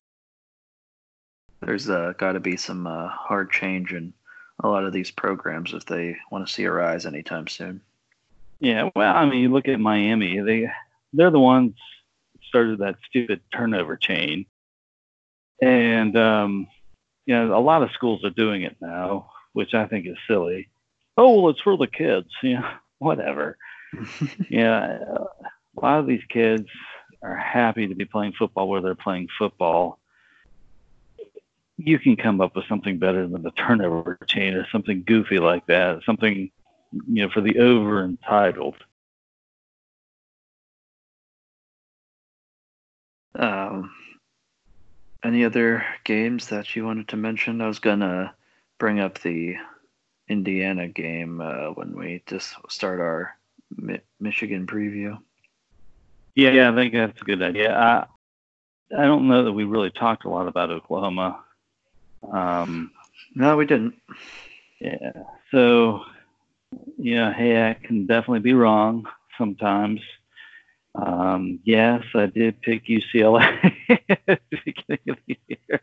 there's uh, got to be some uh, hard change in a lot of these programs if they want to see a rise anytime soon. Yeah, well, I mean, you look at Miami; they they're the ones started that stupid turnover chain, and um, you know, a lot of schools are doing it now, which I think is silly. Oh well, it's for the kids, you know, whatever. yeah, a lot of these kids are happy to be playing football where they're playing football you can come up with something better than the turnover chain or something goofy like that, something you know for the over entitled. Um, any other games that you wanted to mention? I was gonna bring up the Indiana game uh, when we just start our Mi- Michigan preview. Yeah, yeah, I think that's a good idea. I I don't know that we really talked a lot about Oklahoma um, no, we didn't. Yeah. So, yeah, hey, I can definitely be wrong sometimes. Um, yes, I did pick UCLA at the beginning of the year.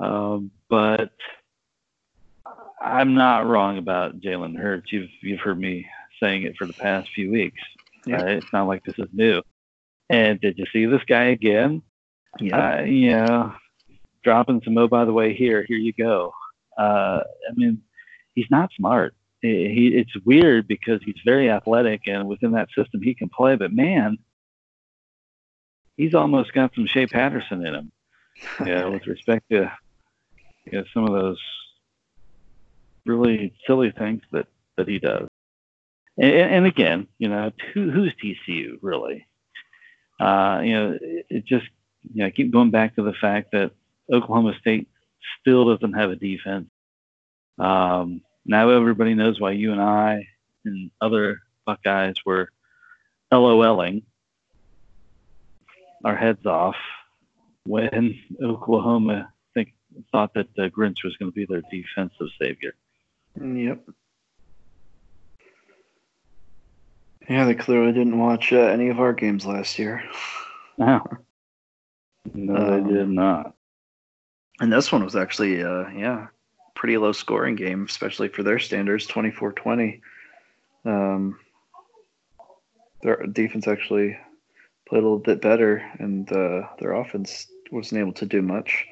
Um, but I'm not wrong about Jalen Hurts. You've you've heard me saying it for the past few weeks. Yeah. It's not like this is new. And did you see this guy again? Yeah. Uh, know, dropping some, oh, by the way, here, here you go. Uh, I mean, he's not smart. He, it's weird because he's very athletic and within that system he can play, but man, he's almost got some Shea Patterson in him. Yeah, with respect to you know, some of those really silly things that, that he does. And, and again, you know, who, who's TCU really? Uh, you know, it, it just, you know, I keep going back to the fact that Oklahoma State still doesn't have a defense. Um, now everybody knows why you and I and other Buckeyes were LOLing our heads off when Oklahoma think thought that uh, Grinch was going to be their defensive savior. Yep. Yeah, they clearly didn't watch uh, any of our games last year. No, no, um, they did not. And this one was actually, uh, yeah, pretty low scoring game, especially for their standards, 24-20. Um, their defense actually played a little bit better, and uh, their offense wasn't able to do much.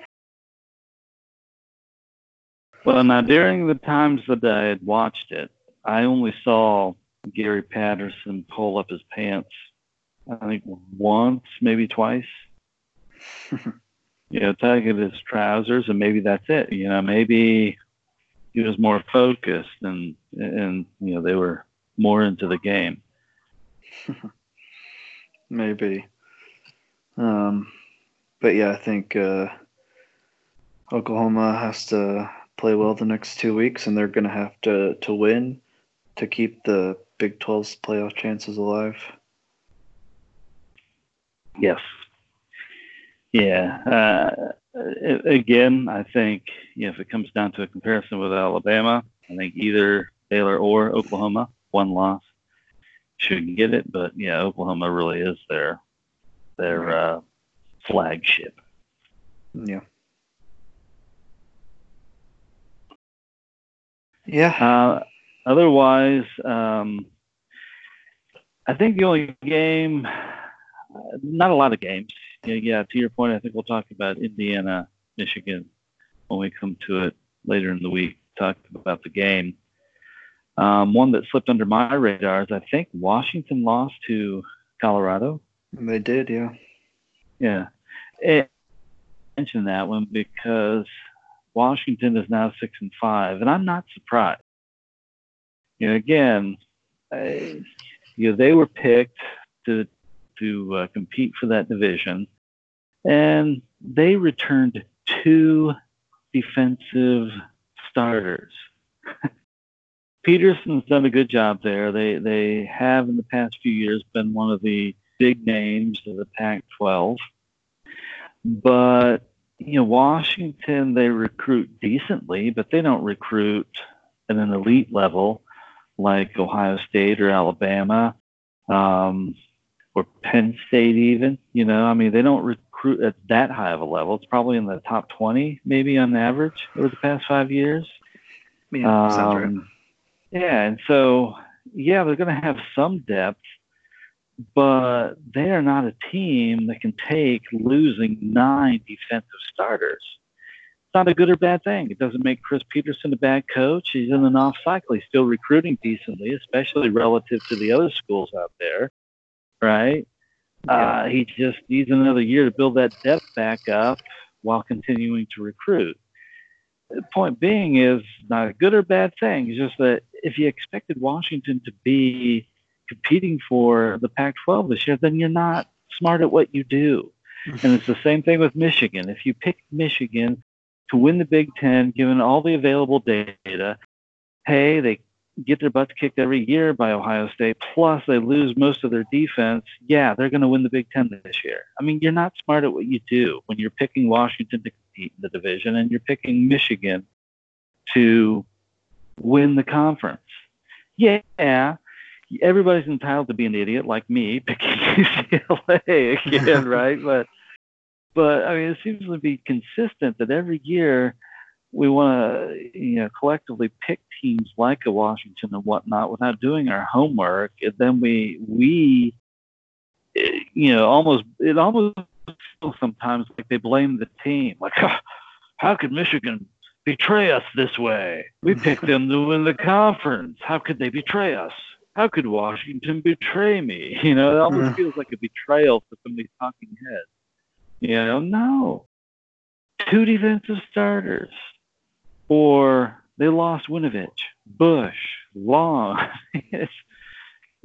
Well, now during the times that I had watched it, I only saw Gary Patterson pull up his pants. I think once, maybe twice. you know, tugging his trousers, and maybe that's it. You know, maybe he was more focused, and and you know they were more into the game. maybe. Um, but yeah, I think uh, Oklahoma has to play well the next two weeks, and they're going to have to to win to keep the Big 12's playoff chances alive. Yes. Yeah. Uh, again, I think you know, if it comes down to a comparison with Alabama, I think either Baylor or Oklahoma, one loss, should get it. But yeah, Oklahoma really is their their uh, flagship. Yeah. Yeah. Uh, otherwise, um, I think the only game, not a lot of games. Yeah, yeah, to your point, I think we'll talk about Indiana, Michigan when we come to it later in the week. Talk about the game. Um, one that slipped under my radar is I think Washington lost to Colorado. They did, yeah. Yeah. It, mention that one because Washington is now six and five, and I'm not surprised. You know, again, uh, you know, they were picked to to uh, compete for that division, and they returned two defensive starters. Petersen's done a good job there. They they have in the past few years been one of the big names of the Pac-12, but you know, Washington, they recruit decently, but they don't recruit at an elite level like Ohio State or Alabama um, or Penn State, even. You know, I mean, they don't recruit at that high of a level. It's probably in the top 20, maybe on average, over the past five years. Yeah, um, sounds right. Yeah, and so, yeah, they're going to have some depth, but they are not a team that can take losing nine defensive starters. It's not a good or bad thing. It doesn't make Chris Petersen a bad coach. He's in an off cycle. He's still recruiting decently, especially relative to the other schools out there, right? Yeah. Uh, he just needs another year to build that depth back up while continuing to recruit. The point being is not a good or bad thing. It's just that if you expected Washington to be competing for the Pac 12 this year, then you're not smart at what you do. and it's the same thing with Michigan. If you pick Michigan to win the Big Ten, given all the available data, hey, they get their butts kicked every year by Ohio State, plus they lose most of their defense, yeah, they're going to win the Big Ten this year. I mean, you're not smart at what you do when you're picking Washington to compete in the division and you're picking Michigan to win the conference. Yeah, everybody's entitled to be an idiot like me picking UCLA again, right? But but I mean, it seems to be consistent that every year we want to you know collectively pick teams like a Washington and whatnot without doing our homework, and then we we you know almost it almost feels sometimes like they blame the team, like how could Michigan betray us this way? We picked them to win the conference. How could they betray us? how could Washington betray me? You know, it almost uh. feels like a betrayal for somebody's talking heads. You know, no. Two defensive starters. Or they lost Winovich, Bush, Long. all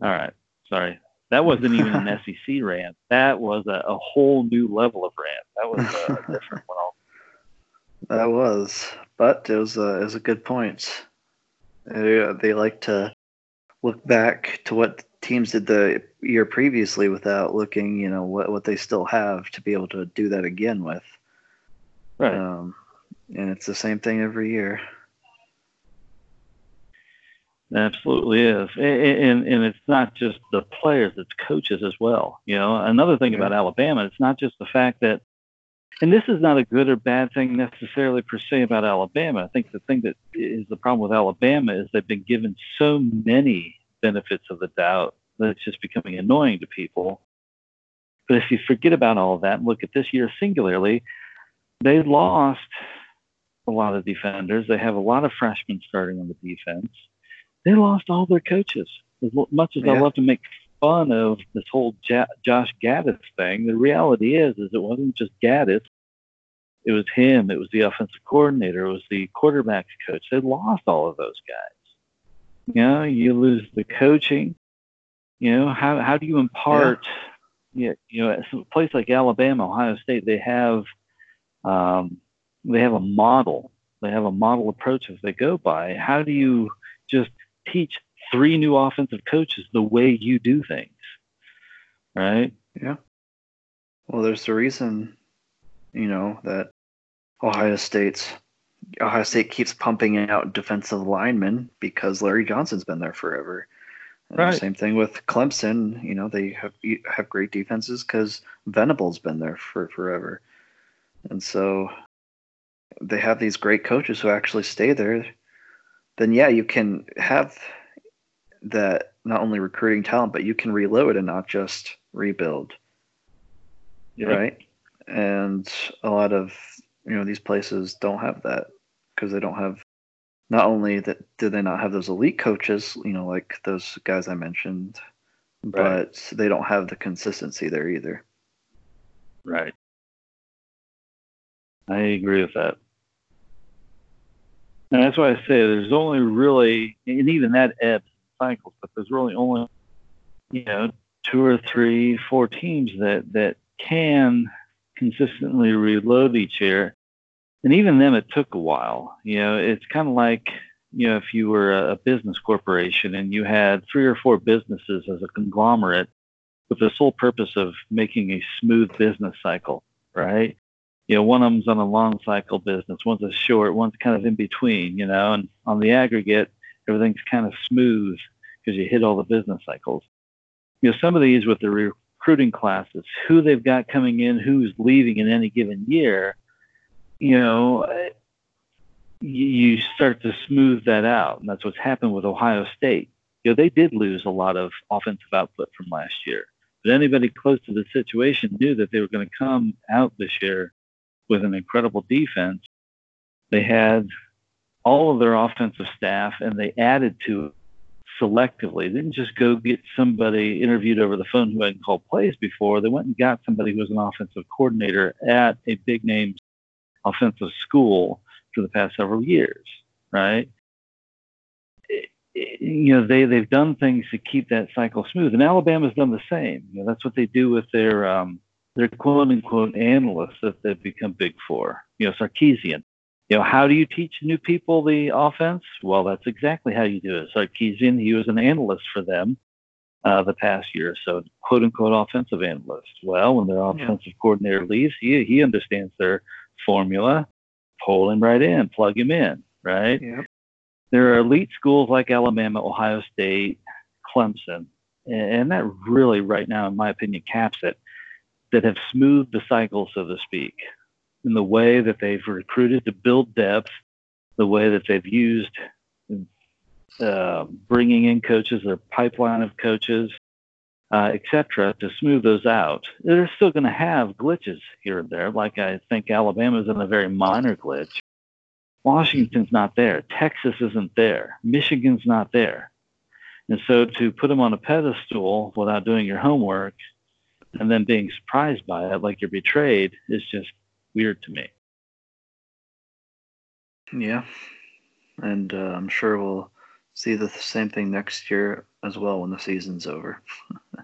right. Sorry. That wasn't even an SEC rant. That was a, a, whole new level of rant. That was a, different one. That was, but it was a, it was a good point. They, they like to look back to what teams did the year previously without looking, you know, what what they still have to be able to do that again with. Right. Um, and it's the same thing every year. It absolutely is, and and it's not just the players; it's coaches as well. You know, another thing about Alabama, it's not just the fact that, and this is not a good or bad thing necessarily per se about Alabama. I think the thing that is the problem with Alabama is they've been given so many benefits of the doubt that it's just becoming annoying to people. But if you forget about all of that and look at this year singularly, they lost a lot of defenders. They have a lot of freshmen starting on the defense. They lost all their coaches. As much as yeah. I love to make fun of this whole J- Josh Gattis thing, the reality is, is it wasn't just Gaddis. It was him. It was the offensive coordinator. It was the quarterbacks coach. They lost all of those guys. You know, you lose the coaching. You know, how how do you impart? Yeah. You, know, a place like Alabama, Ohio State, they have um, they have a model. They have a model approach as they go by. How do you just teach three new offensive coaches the way you do things? Right? Yeah. Well, there's the reason, you know, that Ohio State's Ohio State keeps pumping out defensive linemen because Larry Johnson's been there forever. Right. Same thing with Clemson. You know, they have have great defenses because Venables been there for forever, and so they have these great coaches who actually stay there, then yeah, you can have that not only recruiting talent, but you can reload and not just rebuild. Yeah. Right. And a lot of you know these places don't have that because they don't have not only that do they not have those elite coaches, you know, like those guys I mentioned, right. but they don't have the consistency there either. Right. I agree with that. And that's why I say there's only really, and even that ebbs and cycles, but there's really only, you know, two or three, four teams that that can consistently reload each year. And even them, it took a while. You know, it's kind of like, you know, if you were a business corporation and you had three or four businesses as a conglomerate with the sole purpose of making a smooth business cycle, right? You know, one of them's on a long cycle business, one's a short, one's kind of in between, you know, and on the aggregate, everything's kind of smooth because you hit all the business cycles. You know, some of these with the recruiting classes, who they've got coming in, who's leaving in any given year, you know, you start to smooth that out. And that's what's happened with Ohio State. You know, they did lose a lot of offensive output from last year. But anybody close to the situation knew that they were going to come out this year with an incredible defense. They had all of their offensive staff and they added to it selectively. They didn't just go get somebody interviewed over the phone who hadn't called plays before. They went and got somebody who was an offensive coordinator at a big name offensive school for the past several years, right? you know they they've done things to keep that cycle smooth, and Alabama's done the same. You know that's what they do with their um, they're quote unquote analysts that they've become big for. You know, Sarkisian. You know, how do you teach new people the offense? Well, that's exactly how you do it. Sarkisian, he was an analyst for them uh, the past year or so, quote unquote offensive analyst. Well, when their offensive yeah. coordinator leaves, he he understands their formula. Pull him right in, plug him in, right? Yeah. There are elite schools like Alabama, Ohio State, Clemson, and that really, right now, in my opinion, caps it that have smoothed the cycle, so to speak, in the way that they've recruited to build depth, the way that they've used uh, bringing in coaches, their pipeline of coaches, uh, etc., to smooth those out. They're still going to have glitches here and there, like I think Alabama's in a very minor glitch. Washington's not there. Texas isn't there. Michigan's not there. And so to put them on a pedestal without doing your homework and then being surprised by it, like you're betrayed, is just weird to me. Yeah, and uh, I'm sure we'll see the same thing next year as well when the season's over.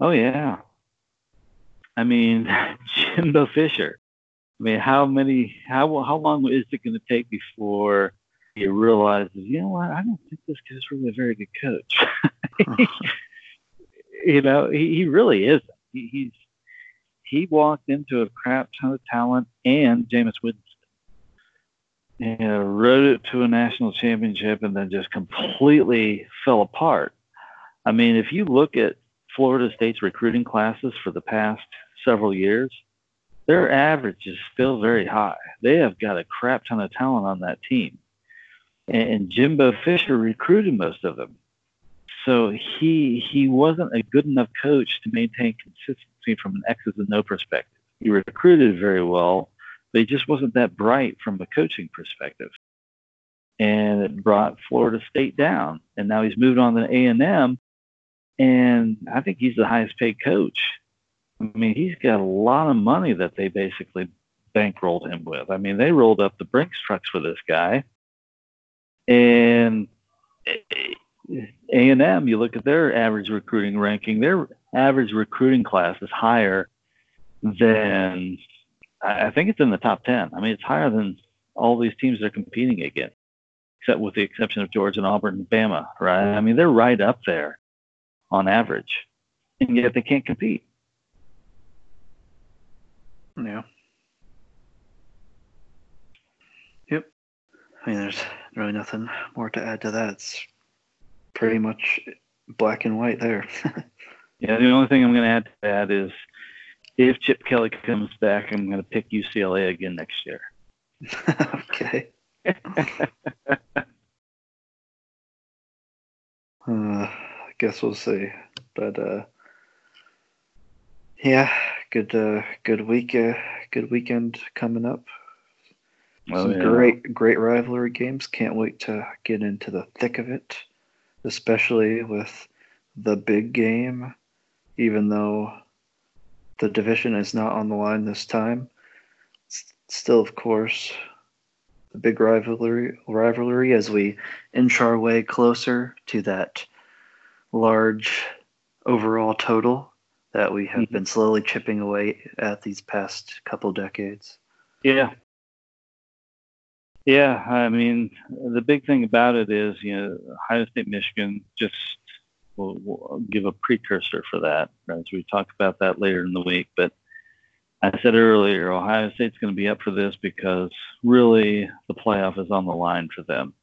oh yeah, I mean Jimbo Fisher. I mean, how many? How how long is it going to take before he realizes, you know what? I don't think this guy's really a very good coach. you know, he, he really isn't. He, he's he walked into a crap ton of talent and Jameis Winston. know, rode it to a national championship and then just completely fell apart. I mean, if you look at Florida State's recruiting classes for the past several years, their average is still very high. They have got a crap ton of talent on that team. And Jimbo Fisher recruited most of them. So he he wasn't a good enough coach to maintain consistency from an X's and O perspective. He recruited very well, but he just wasn't that bright from a coaching perspective. And it brought Florida State down. And now he's moved on to A and M, and I think he's the highest paid coach. I mean, he's got a lot of money that they basically bankrolled him with. I mean, they rolled up the Brinks trucks for this guy, and a&M, you look at their average recruiting ranking, their average recruiting class is higher than, I think it's in the top 10. I mean, it's higher than all these teams they're competing against, except with the exception of Georgia and Auburn and Bama, right? I mean, they're right up there on average, and yet they can't compete. Yeah. Yep. I mean, there's really nothing more to add to that. It's pretty much black and white there. yeah, the only thing I'm going to add to that is if Chip Kelly comes back, I'm going to pick UCLA again next year. okay. uh, I guess we'll see. But uh, yeah, good uh, good week, uh, good weekend coming up. Oh, Some yeah. great great rivalry games. Can't wait to get into the thick of it especially with the big game, even though the division is not on the line this time. Still, of course, the big rivalry rivalry as we inch our way closer to that large overall total that we have mm-hmm. been slowly chipping away at these past couple decades. Yeah, yeah, I mean, the big thing about it is, you know, Ohio State, Michigan just will, will give a precursor for that, as we talk about that later in the week. But I said earlier, Ohio State's going to be up for this because really the playoff is on the line for them.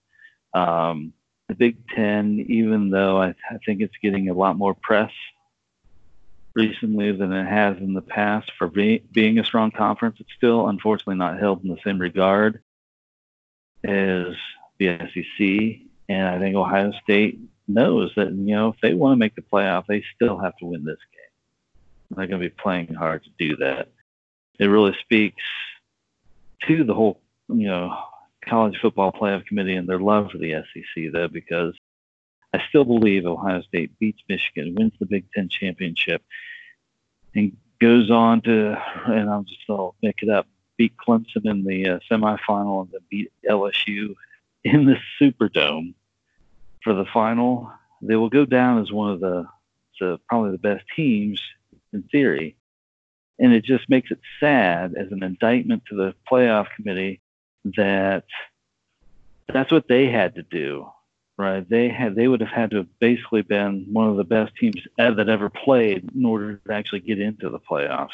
Um, the Big Ten, even though I, I think it's getting a lot more press recently than it has in the past for be, being a strong conference, it's still unfortunately not held in the same regard is the SEC, and I think Ohio State knows that you know if they want to make the playoff, they still have to win this game. They're going to be playing hard to do that. It really speaks to the whole you know college football playoff committee and their love for the SEC though, because I still believe Ohio State beats Michigan, wins the Big Ten championship, and goes on to, and I'm just I'll make it up, beat Clemson in the uh, semifinal and then beat LSU in the Superdome for the final, they will go down as one of the, the probably the best teams in theory. And it just makes it sad as an indictment to the playoff committee that that's what they had to do, right? They had they would have had to have basically been one of the best teams that ever played in order to actually get into the playoffs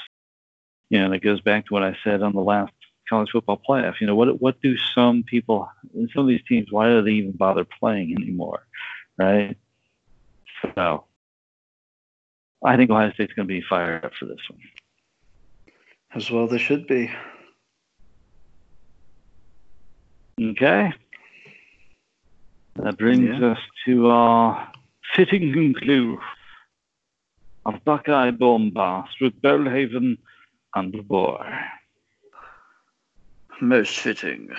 you know, and it goes back to what I said on the last college football playoff. You know, what what do some people in some of these teams? Why do they even bother playing anymore? Right. So, I think Ohio State's going to be fired up for this one. As well, they should be. Okay. That brings yeah. us to our fitting conclusion of Buckeye Bombast with Belhaven and the boy. Most fitting.